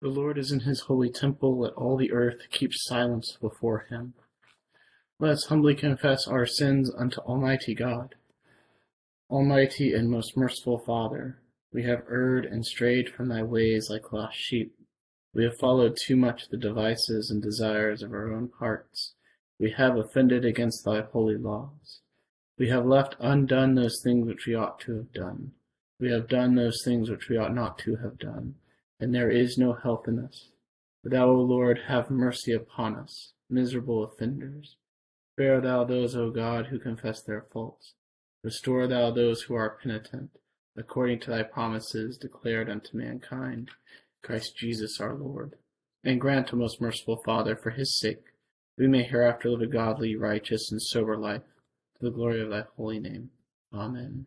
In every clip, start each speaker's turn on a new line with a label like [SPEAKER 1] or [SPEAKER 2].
[SPEAKER 1] The Lord is in his holy temple. Let all the earth keep silence before him. Let us humbly confess our sins unto Almighty God. Almighty and most merciful Father, we have erred and strayed from thy ways like lost sheep. We have followed too much the devices and desires of our own hearts. We have offended against thy holy laws. We have left undone those things which we ought to have done. We have done those things which we ought not to have done and there is no help in us. But thou, O Lord, have mercy upon us, miserable offenders. Spare thou those, O God, who confess their faults. Restore thou those who are penitent, according to thy promises declared unto mankind, Christ Jesus our Lord. And grant, O most merciful Father, for his sake, we may hereafter live a godly, righteous, and sober life, to the glory of thy holy name. Amen.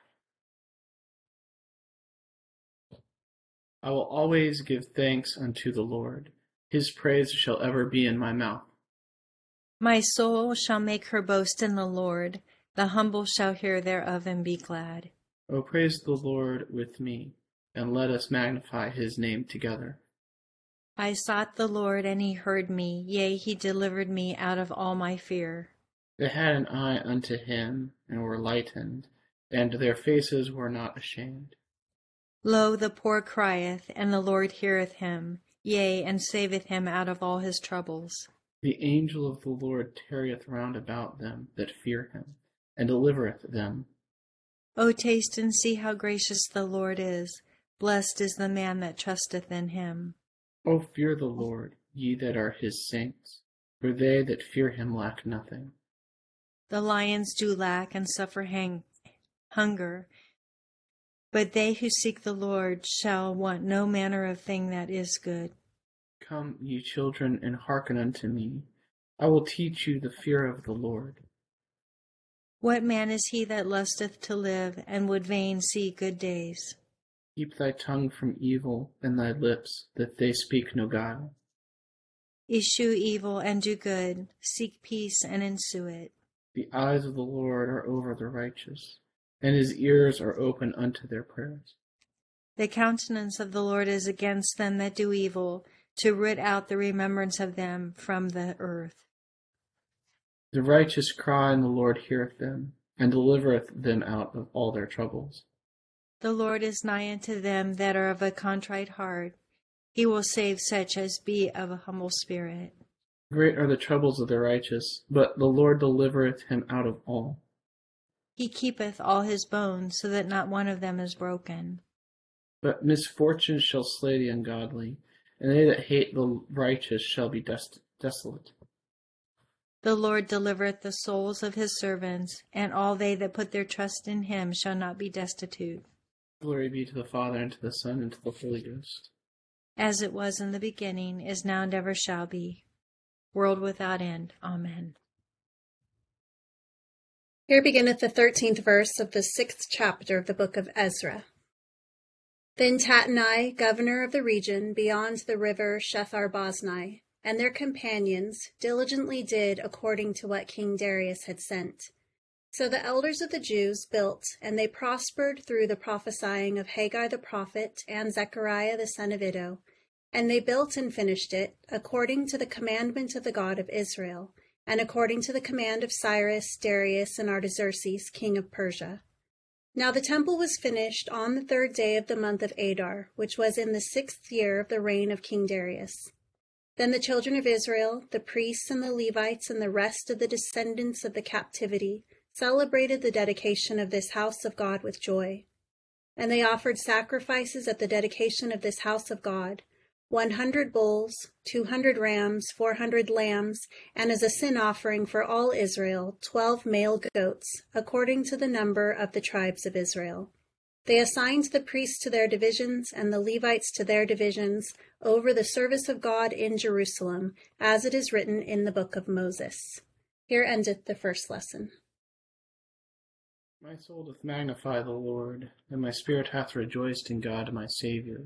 [SPEAKER 1] I will always give thanks unto the Lord. His praise shall ever be in my mouth.
[SPEAKER 2] My soul shall make her boast in the Lord. The humble shall hear thereof and be glad.
[SPEAKER 1] O praise the Lord with me, and let us magnify his name together.
[SPEAKER 2] I sought the Lord, and he heard me. Yea, he delivered me out of all my fear.
[SPEAKER 1] They had an eye unto him, and were lightened, and their faces were not ashamed.
[SPEAKER 2] Lo, the poor crieth, and the Lord heareth him, yea, and saveth him out of all his troubles.
[SPEAKER 1] The angel of the Lord tarrieth round about them that fear him, and delivereth them.
[SPEAKER 2] O taste and see how gracious the Lord is. Blessed is the man that trusteth in him.
[SPEAKER 1] O fear the Lord, ye that are his saints, for they that fear him lack nothing.
[SPEAKER 2] The lions do lack and suffer hang- hunger, but they who seek the Lord shall want no manner of thing that is good.
[SPEAKER 1] Come, ye children, and hearken unto me. I will teach you the fear of the Lord.
[SPEAKER 2] What man is he that lusteth to live, and would fain see good days?
[SPEAKER 1] Keep thy tongue from evil, and thy lips, that they speak no guile.
[SPEAKER 2] Eschew evil and do good, seek peace and ensue it.
[SPEAKER 1] The eyes of the Lord are over the righteous and his ears are open unto their prayers.
[SPEAKER 2] The countenance of the Lord is against them that do evil, to root out the remembrance of them from the earth.
[SPEAKER 1] The righteous cry, and the Lord heareth them, and delivereth them out of all their troubles.
[SPEAKER 2] The Lord is nigh unto them that are of a contrite heart. He will save such as be of a humble spirit.
[SPEAKER 1] Great are the troubles of the righteous, but the Lord delivereth him out of all.
[SPEAKER 2] He keepeth all his bones, so that not one of them is broken.
[SPEAKER 1] But misfortune shall slay the ungodly, and they that hate the righteous shall be des- desolate.
[SPEAKER 2] The Lord delivereth the souls of his servants, and all they that put their trust in him shall not be destitute.
[SPEAKER 1] Glory be to the Father, and to the Son, and to the Holy Ghost.
[SPEAKER 2] As it was in the beginning, is now, and ever shall be, world without end. Amen.
[SPEAKER 3] Here beginneth the thirteenth verse of the sixth chapter of the book of Ezra. Then Tattenai, governor of the region beyond the river Shethar and their companions diligently did according to what King Darius had sent. So the elders of the Jews built, and they prospered through the prophesying of Haggai the prophet and Zechariah the son of Iddo. And they built and finished it, according to the commandment of the God of Israel, and according to the command of Cyrus, Darius, and Artaxerxes, king of Persia. Now the temple was finished on the third day of the month of Adar, which was in the sixth year of the reign of King Darius. Then the children of Israel, the priests and the Levites, and the rest of the descendants of the captivity celebrated the dedication of this house of God with joy. And they offered sacrifices at the dedication of this house of God 100 bulls, 200 rams, 400 lambs, and as a sin offering for all Israel, 12 male goats, according to the number of the tribes of Israel. They assigned the priests to their divisions and the Levites to their divisions over the service of God in Jerusalem, as it is written in the book of Moses. Here endeth the first lesson.
[SPEAKER 1] My soul doth magnify the Lord, and my spirit hath rejoiced in God my Saviour.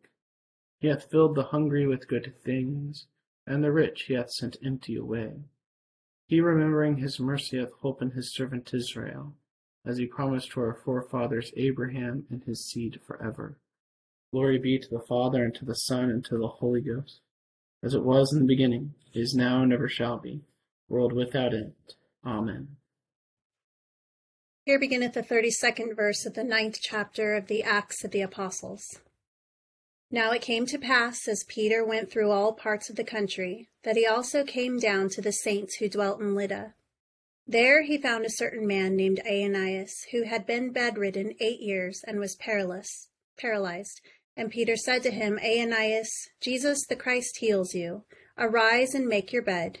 [SPEAKER 1] He hath filled the hungry with good things, and the rich he hath sent empty away. He, remembering his mercy, hath holpen his servant Israel, as he promised to our forefathers Abraham and his seed for ever. Glory be to the Father, and to the Son, and to the Holy Ghost, as it was in the beginning, is now, and ever shall be, world without end. Amen.
[SPEAKER 3] Here beginneth the thirty second verse of the ninth chapter of the Acts of the Apostles. Now it came to pass, as Peter went through all parts of the country, that he also came down to the saints who dwelt in Lydda. There he found a certain man named Ananias, who had been bedridden eight years and was paralyzed. paralyzed. And Peter said to him, Ananias, Jesus the Christ heals you. Arise and make your bed.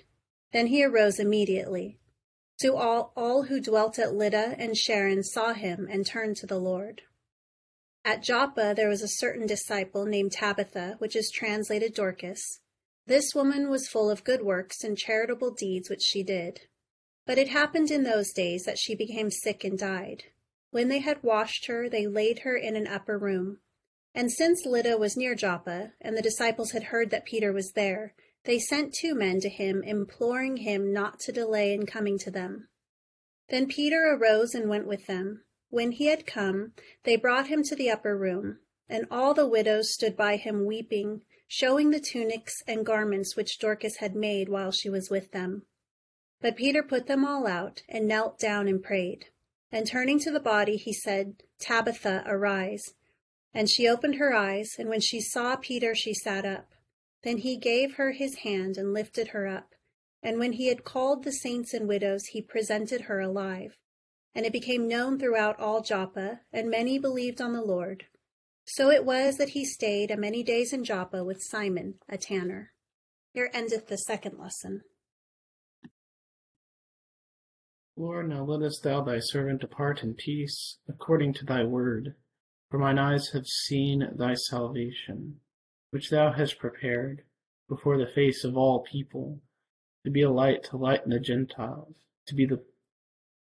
[SPEAKER 3] Then he arose immediately. So all, all who dwelt at Lydda and Sharon saw him and turned to the Lord. At Joppa there was a certain disciple named Tabitha, which is translated Dorcas. This woman was full of good works and charitable deeds which she did. But it happened in those days that she became sick and died. When they had washed her, they laid her in an upper room. And since Lydda was near Joppa, and the disciples had heard that Peter was there, they sent two men to him, imploring him not to delay in coming to them. Then Peter arose and went with them. When he had come, they brought him to the upper room, and all the widows stood by him weeping, showing the tunics and garments which Dorcas had made while she was with them. But Peter put them all out, and knelt down and prayed. And turning to the body, he said, Tabitha, arise. And she opened her eyes, and when she saw Peter, she sat up. Then he gave her his hand and lifted her up. And when he had called the saints and widows, he presented her alive. And it became known throughout all Joppa, and many believed on the Lord. So it was that he stayed a many days in Joppa with Simon, a tanner. Here endeth the second lesson.
[SPEAKER 1] Lord, now lettest thou thy servant depart in peace, according to thy word. For mine eyes have seen thy salvation, which thou hast prepared before the face of all people, to be a light to lighten the Gentiles, to be the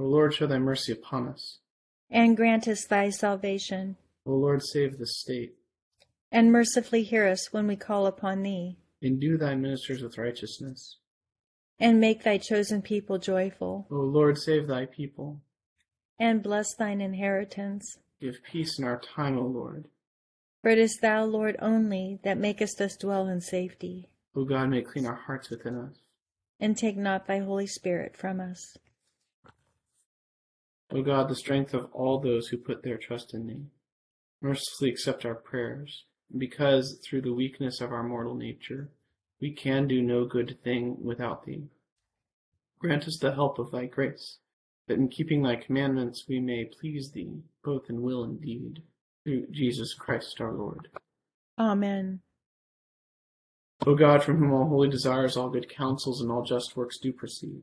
[SPEAKER 1] O Lord, show thy mercy upon us.
[SPEAKER 2] And grant us thy salvation.
[SPEAKER 1] O Lord, save the state.
[SPEAKER 2] And mercifully hear us when we call upon thee.
[SPEAKER 1] Endue thy ministers with righteousness.
[SPEAKER 2] And make thy chosen people joyful.
[SPEAKER 1] O Lord, save thy people.
[SPEAKER 2] And bless thine inheritance.
[SPEAKER 1] Give peace in our time, O Lord.
[SPEAKER 2] For it is thou, Lord, only, that makest us dwell in safety.
[SPEAKER 1] O God, may clean our hearts within us.
[SPEAKER 2] and take not thy Holy Spirit from us.
[SPEAKER 1] O God, the strength of all those who put their trust in thee, mercifully accept our prayers, because through the weakness of our mortal nature, we can do no good thing without thee. Grant us the help of thy grace, that in keeping thy commandments we may please thee, both in will and deed, through Jesus Christ our Lord.
[SPEAKER 2] Amen.
[SPEAKER 1] O God, from whom all holy desires, all good counsels, and all just works do proceed,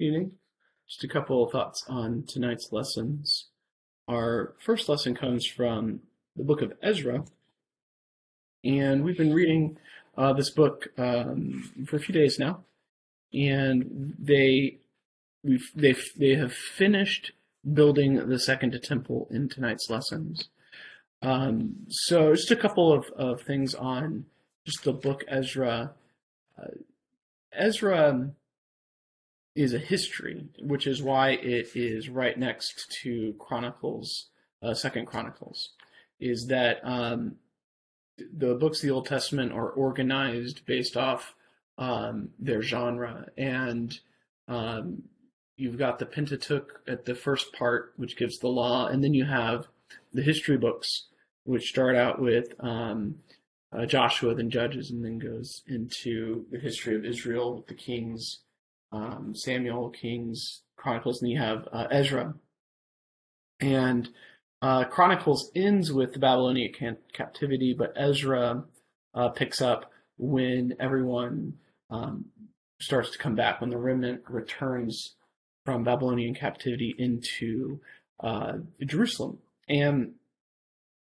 [SPEAKER 1] Evening. Just a couple of thoughts on tonight's lessons. Our first lesson comes from the book of Ezra, and we've been reading uh, this book um, for a few days now, and they we've they they have finished building the second temple in tonight's lessons. Um, so just a couple of, of things on just the book Ezra. Uh, Ezra is a history, which is why it is right next to Chronicles, uh, Second Chronicles. Is that um, the books of the Old Testament are organized based off um, their genre, and um, you've got the Pentateuch at the first part, which gives the law, and then you have the history books, which start out with um, uh, Joshua, then Judges, and then goes into the history of Israel with the kings, um, Samuel, Kings, Chronicles, and you have uh, Ezra. And uh, Chronicles ends with the Babylonian can- captivity, but Ezra uh, picks up when everyone um, starts to come back, when the remnant returns from Babylonian captivity into uh, Jerusalem. And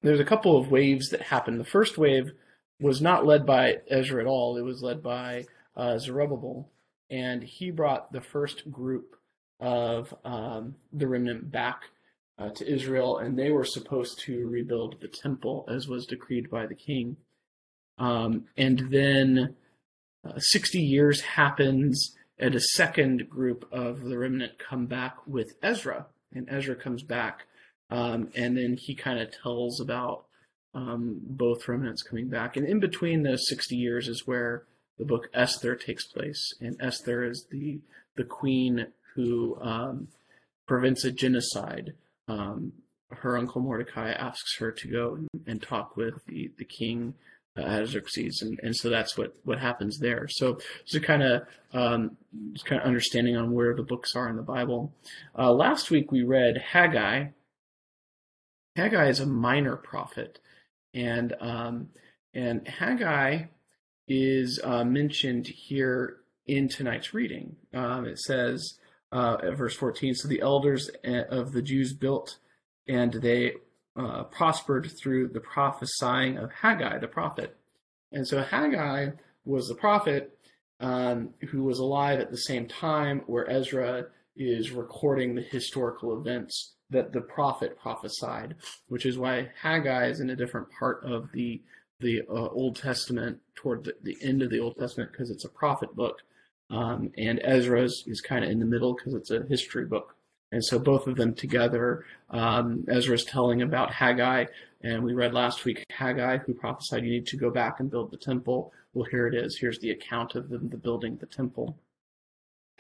[SPEAKER 1] there's a couple of waves that happen. The first wave was not led by Ezra at all, it was led by uh, Zerubbabel. And he brought the first group of um, the remnant back uh, to Israel, and they were supposed to rebuild the temple as was decreed by the king. Um, and then uh, 60 years happens, and a second group of the remnant come back with Ezra, and Ezra comes back, um, and then he kind of tells about um, both remnants coming back. And in between those 60 years is where the book Esther takes place, and Esther is the the queen who um, prevents a genocide. Um, her uncle Mordecai asks her to go and, and talk with the the king uh, Artaxerxes, and, and so that's what what happens there. So just kind of um, just kind of understanding on where the books are in the Bible. Uh, last week we read Haggai. Haggai is a minor prophet, and um, and Haggai is uh, mentioned here in tonight's reading. Um, it says uh, at verse 14, so the elders uh, of the Jews built, and they uh, prospered through the prophesying of Haggai, the prophet. And so Haggai was the prophet um, who was alive at the same time where Ezra is recording the historical events that the prophet prophesied, which is why Haggai is in a different part of the the uh, Old Testament toward the, the, end of the Old Testament because it's a prophet book, um, and Ezra's is, kind of in the middle because it's a history book. And so both of them together, um, Ezra's telling about Haggai, and we read last week Haggai, who prophesied you need to go back and build the temple. Well, here it is. Here's the account of the building the temple.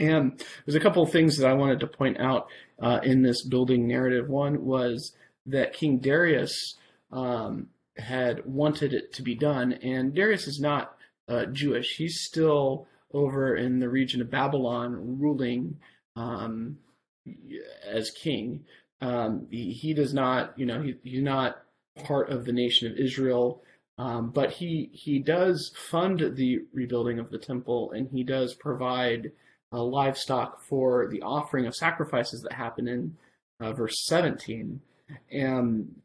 [SPEAKER 1] And there's a couple of things that I wanted to point out uh, in this building narrative. One was that King Darius um, had wanted it to be done, and Darius is not uh, Jewish. He's still over in the region of Babylon, ruling um, as king. Um, he, he, does not, you know, he, he's not part of the nation of Israel, um, but he he does fund the rebuilding of the temple, and he does provide uh, livestock for the offering of sacrifices that happen in uh, verse 17. And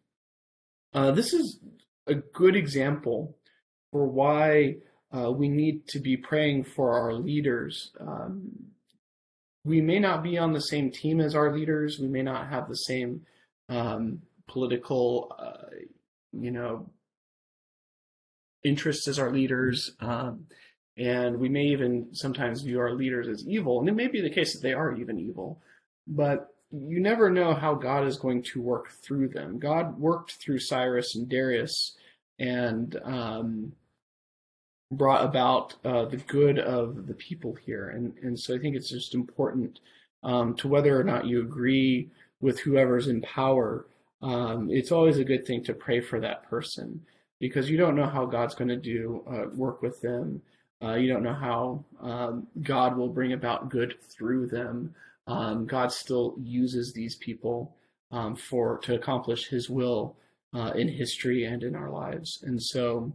[SPEAKER 1] uh, this is a good example for why uh, we need to be praying for our leaders. Um, we may not be on the same team as our leaders. We may not have the same um, political, uh, you know, interests as our leaders. Um, and we may even sometimes view our leaders as evil. And it may be the case that they are even evil. But you never know how God is going to work through them. God worked through Cyrus and Darius and um, brought about uh, the good of the people here. And, and so I think it's just important um, to whether or not you agree with whoever's in power. Um, it's always a good thing to pray for that person because you don't know how God's going to do uh, work with them. Uh, you don't know how um, God will bring about good through them. Um, God still uses these people um, for to accomplish His will uh, in history and in our lives, and so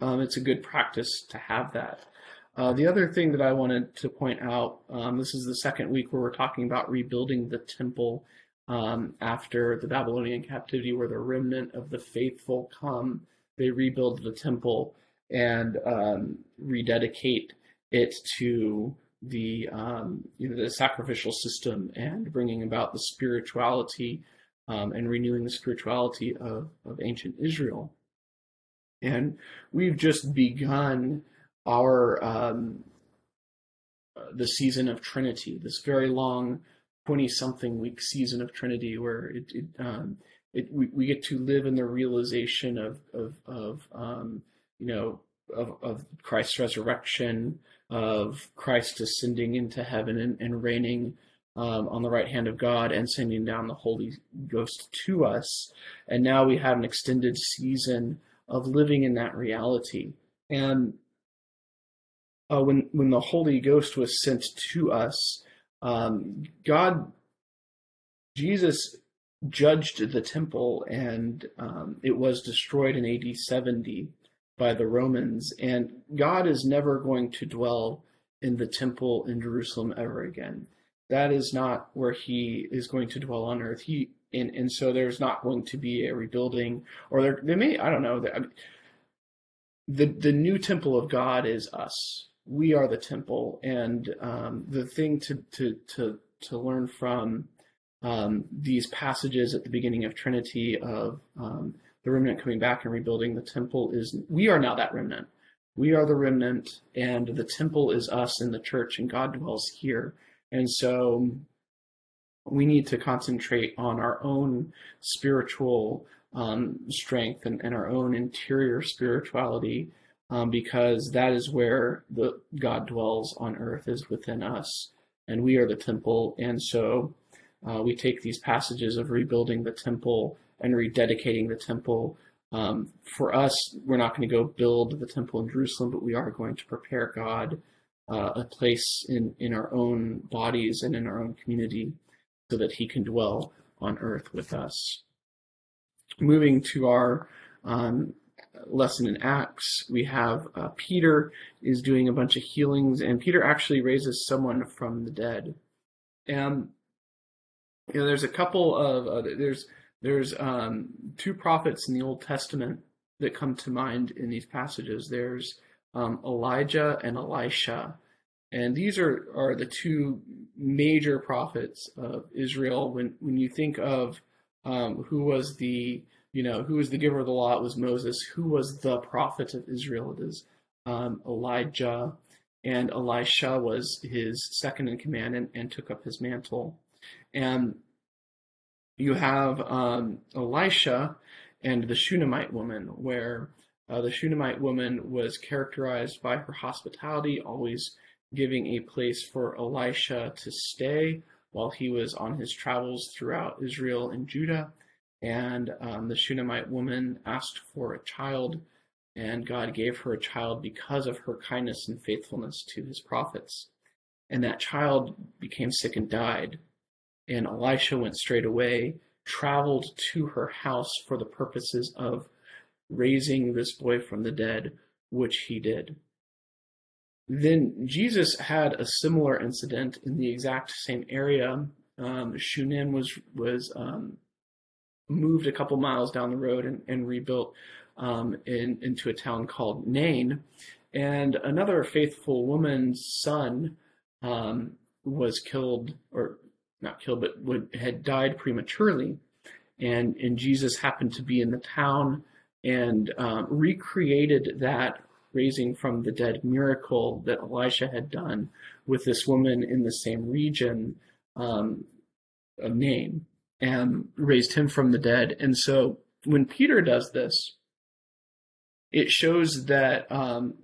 [SPEAKER 1] um, it's a good practice to have that. Uh, the other thing that I wanted to point out, um, this is the second week where we're talking about rebuilding the temple um, after the Babylonian captivity, where the remnant of the faithful come, they rebuild the temple and um, rededicate it to the um, you know the sacrificial system and bringing about the spirituality um, and renewing the spirituality of, of ancient Israel. And we've just begun our um, the season of Trinity, this very long twenty something week season of Trinity, where it, it, um, it we, we, get to live in the realization of of, of um, you know of, of Christ's resurrection, of Christ ascending into heaven and, and reigning um, on the right hand of God and sending down the Holy Ghost to us. And now we have an extended season of living in that reality. And uh, when when the Holy Ghost was sent to us, um, God, Jesus judged the temple, and um, it was destroyed in AD 70 by the Romans, and God is never going to dwell in the temple in Jerusalem ever again. That is not where He is going to dwell on earth. He and and so there's not going to be a rebuilding, or there may I don't know. The the new temple of God is us. We are the temple, and um, the thing to to to to learn from um, these passages at the beginning of Trinity of um, the remnant coming back and rebuilding the temple is we are now that remnant. We are the remnant, and the temple is us in the church, and God dwells here. And so we need to concentrate on our own spiritual um, strength and, and, our own interior spirituality, um, because that is where the God dwells on earth is within us, and we are the temple. And so uh, we take these passages of rebuilding the temple and rededicating the temple. Um, for us, we're not going to go build the temple in Jerusalem, but we are going to prepare God uh, a place in, in our own bodies and in our own community so that he can dwell on earth with us. Moving to our um, lesson in Acts, we have uh, Peter is doing a bunch of healings, and Peter actually raises someone from the dead. And you know, there's a couple of uh, there's there's um, two prophets in the Old Testament that come to mind in these passages. There's um, Elijah and Elisha. And these are, are the two major prophets of Israel. When, when you think of um, who was the, you know, who was the giver of the law, it was Moses. Who was the prophet of Israel? It is um, Elijah. And Elisha was his second in command and, and took up his mantle. And you have um, Elisha and the Shunammite woman, where uh, the Shunammite woman was characterized by her hospitality, always giving a place for Elisha to stay while he was on his travels throughout Israel and Judah. And um, the Shunammite woman asked for a child, and God gave her a child because of her kindness and faithfulness to his prophets. And that child became sick and died. And Elisha went straight away, traveled to her house for the purposes of raising this boy from the dead, which he did. Then Jesus had a similar incident in the exact same area. Um, Shunem was was um, moved a couple miles down the road and, and rebuilt. um, in, into a town called Nain. And another faithful woman's son um, was killed, or not killed, but would, had died prematurely. And, and Jesus happened to be in the town and um, recreated that raising from the dead miracle that Elisha had done with this woman in the same region um, of Nain and raised him from the dead. And so when Peter does this, it shows that um,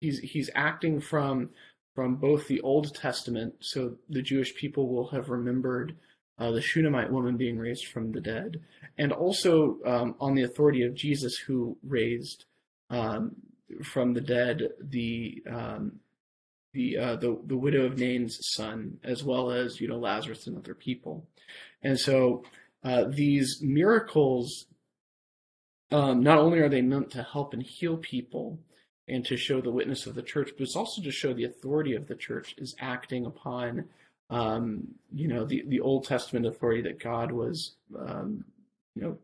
[SPEAKER 1] he's he's acting from from both the Old Testament, so the Jewish people will have remembered uh, the Shunammite woman being raised from the dead, and also um, on the authority of Jesus, who raised um, from the dead the um, the, uh, the the widow of Nain's son, as well as you know Lazarus and other people, and so uh, these miracles um, not only are they meant to help and heal people and to show the witness of the church, but it's also to show the authority of the church is acting upon um, you know the the Old Testament authority that God was um, you know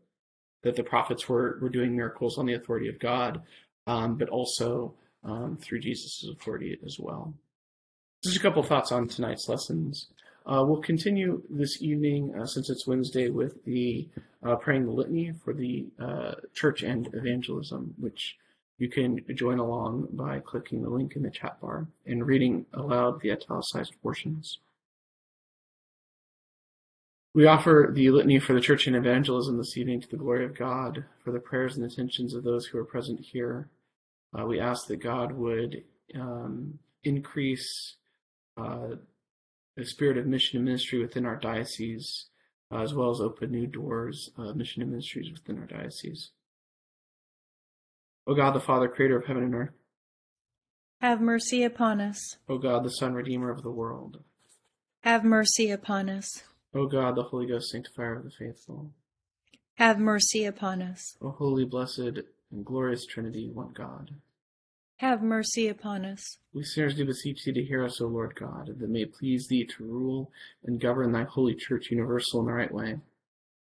[SPEAKER 1] that the prophets were were doing miracles on the authority of God um, but also um, through Jesus' authority as well. Just a couple thoughts on tonight's lessons. Uh, we'll continue this evening, uh, since it's Wednesday, with the uh, praying the litany for the uh, church and evangelism, which you can join along by clicking the link in the chat bar and reading aloud the italicized portions. We offer the litany for the church and evangelism this evening to the glory of God, for the prayers and intentions of those who are present here, uh, we ask that God would um, increase uh, the spirit of mission and ministry within our diocese, uh, as well as open new doors of mission and ministries within our diocese. O God, the Father, creator of heaven and earth,
[SPEAKER 2] have mercy upon us.
[SPEAKER 1] O God, the Son, redeemer of the world,
[SPEAKER 2] have mercy upon us.
[SPEAKER 1] O God, the Holy Ghost, sanctifier of the faithful,
[SPEAKER 2] have mercy upon us.
[SPEAKER 1] O holy, blessed, and glorious Trinity, one God.
[SPEAKER 2] Have mercy upon us.
[SPEAKER 1] We sinners do beseech thee to hear us, O Lord God, that it may please thee to rule and govern thy holy church universal in the right way.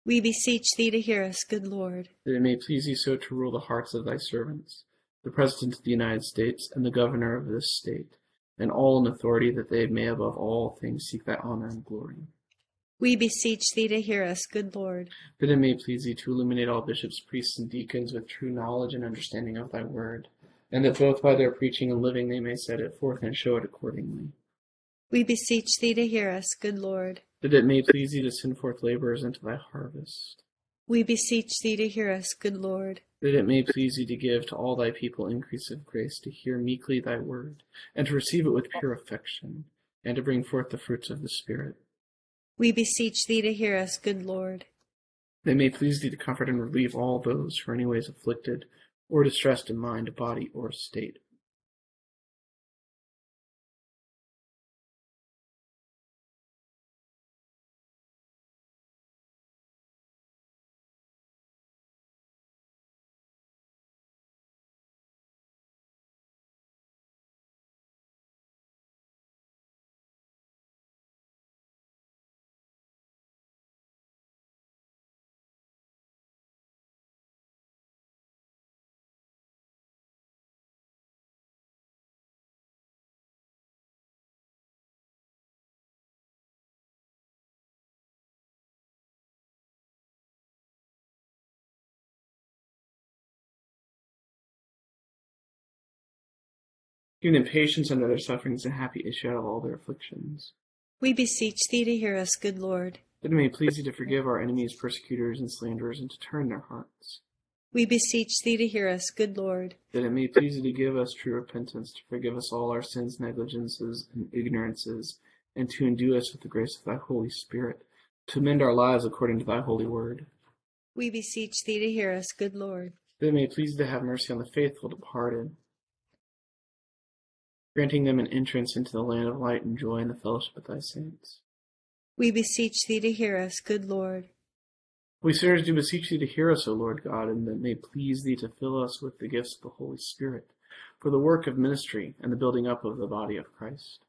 [SPEAKER 2] We beseech thee to hear us, good Lord.
[SPEAKER 1] That it may please thee so to rule the hearts of thy servants, the President of the United States, and the Governor of this state, and all in authority, that they may above all things seek thy honor and glory.
[SPEAKER 2] We beseech thee to hear us, good Lord.
[SPEAKER 1] That it may please thee to illuminate all bishops, priests, and deacons with true knowledge and understanding of thy word, and that both by their preaching and living they may set it forth and show it accordingly.
[SPEAKER 2] We beseech thee to hear us, good Lord.
[SPEAKER 1] That it may please thee to send forth laborers into thy harvest.
[SPEAKER 2] We beseech thee to hear us, good Lord.
[SPEAKER 1] That it may please thee to give to all thy people increase of grace to hear meekly thy word, and to receive it with pure affection, and to bring forth the fruits of the Spirit
[SPEAKER 2] we beseech thee to hear us, good Lord.
[SPEAKER 1] They may please thee to comfort and relieve all those who are any anyways afflicted or distressed in mind, body, or state. Giving them patience under their sufferings and happy issue out of all their afflictions.
[SPEAKER 2] We beseech thee to hear us, good Lord.
[SPEAKER 1] That it may please thee to forgive our enemies, persecutors, and slanderers, and to turn their hearts.
[SPEAKER 2] We beseech thee to hear us, good Lord.
[SPEAKER 1] That it may please thee to give us true repentance, to forgive us all our sins, negligences, and ignorances, and to endue us with the grace of thy Holy Spirit, to mend our lives according to thy holy word.
[SPEAKER 2] We beseech thee to hear us, good Lord.
[SPEAKER 1] That it may please thee to have mercy on the faithful departed granting them an entrance into the land of light and joy in the fellowship of thy saints.
[SPEAKER 2] We beseech thee to hear us, good Lord.
[SPEAKER 1] We sinners do beseech thee to hear us, O Lord God, and that may please thee to fill us with the gifts of the Holy Spirit for the work of ministry and the building up of the body of Christ.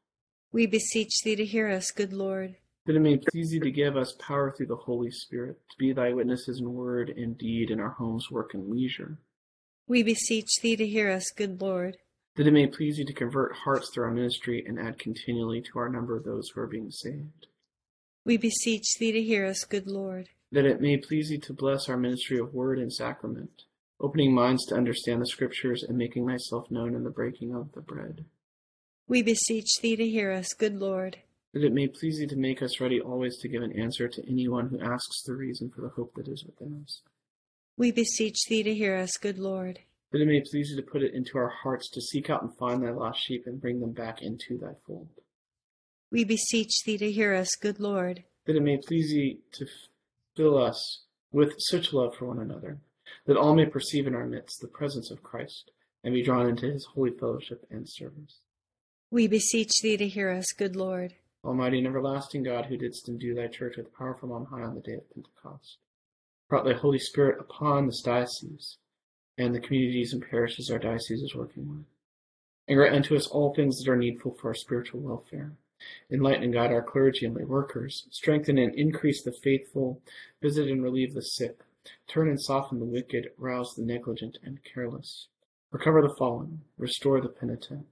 [SPEAKER 2] We beseech thee to hear us, good Lord.
[SPEAKER 1] That it may please thee to give us power through the Holy Spirit to be thy witnesses in word and deed in our homes, work, and leisure
[SPEAKER 2] We beseech thee to hear us, good Lord.
[SPEAKER 1] That it may please you to convert hearts through our ministry and add continually to our number those who are being saved.
[SPEAKER 2] We beseech thee to hear us, good Lord.
[SPEAKER 1] That it may please you to bless our ministry of word and sacrament, opening minds to understand the scriptures and making thyself known in the breaking of the bread.
[SPEAKER 2] We beseech thee to hear us, good Lord.
[SPEAKER 1] That it may please you to make us ready always to give an answer to anyone who asks the reason for the hope that is within us.
[SPEAKER 2] We beseech thee to hear us, good Lord.
[SPEAKER 1] That it may please you to put it into our hearts to seek out and find thy lost sheep and bring them back into thy fold.
[SPEAKER 2] We beseech thee to hear us, good Lord.
[SPEAKER 1] That it may please thee to fill us with such love for one another, that all may perceive in our midst the presence of Christ and be drawn into his holy fellowship and service.
[SPEAKER 2] We beseech thee to hear us, good Lord.
[SPEAKER 1] Almighty and everlasting God, who didst endue thy church with power from on high on the day of Pentecost, brought thy Holy Spirit upon this diocese and the communities and parishes our diocese is working with. And grant unto us all things that are needful for our spiritual welfare. Enlighten and guide our clergy and lay workers. Strengthen and increase the faithful. Visit and relieve the sick. Turn and soften the wicked. Rouse the negligent and careless. Recover the fallen. Restore the penitent.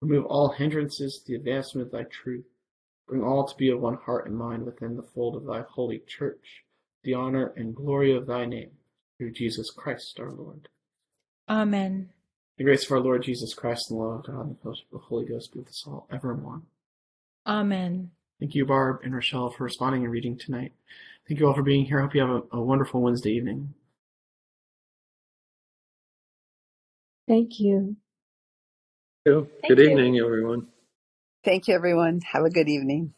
[SPEAKER 1] Remove all hindrances to the advancement of thy truth. Bring all to be of one heart and mind within the fold of thy holy church, the honor and glory of thy name, through Jesus Christ our Lord.
[SPEAKER 2] Amen.
[SPEAKER 1] The grace of our Lord Jesus Christ and the love of God and the fellowship of the Holy Ghost be with us all evermore.
[SPEAKER 2] Amen.
[SPEAKER 1] Thank you, Barb and Rochelle, for responding and reading tonight. Thank you all for being here. I hope you have a, a wonderful Wednesday evening.
[SPEAKER 4] Thank you.
[SPEAKER 5] Good
[SPEAKER 3] you.
[SPEAKER 5] evening, everyone.
[SPEAKER 6] Thank you, everyone. Have a good evening.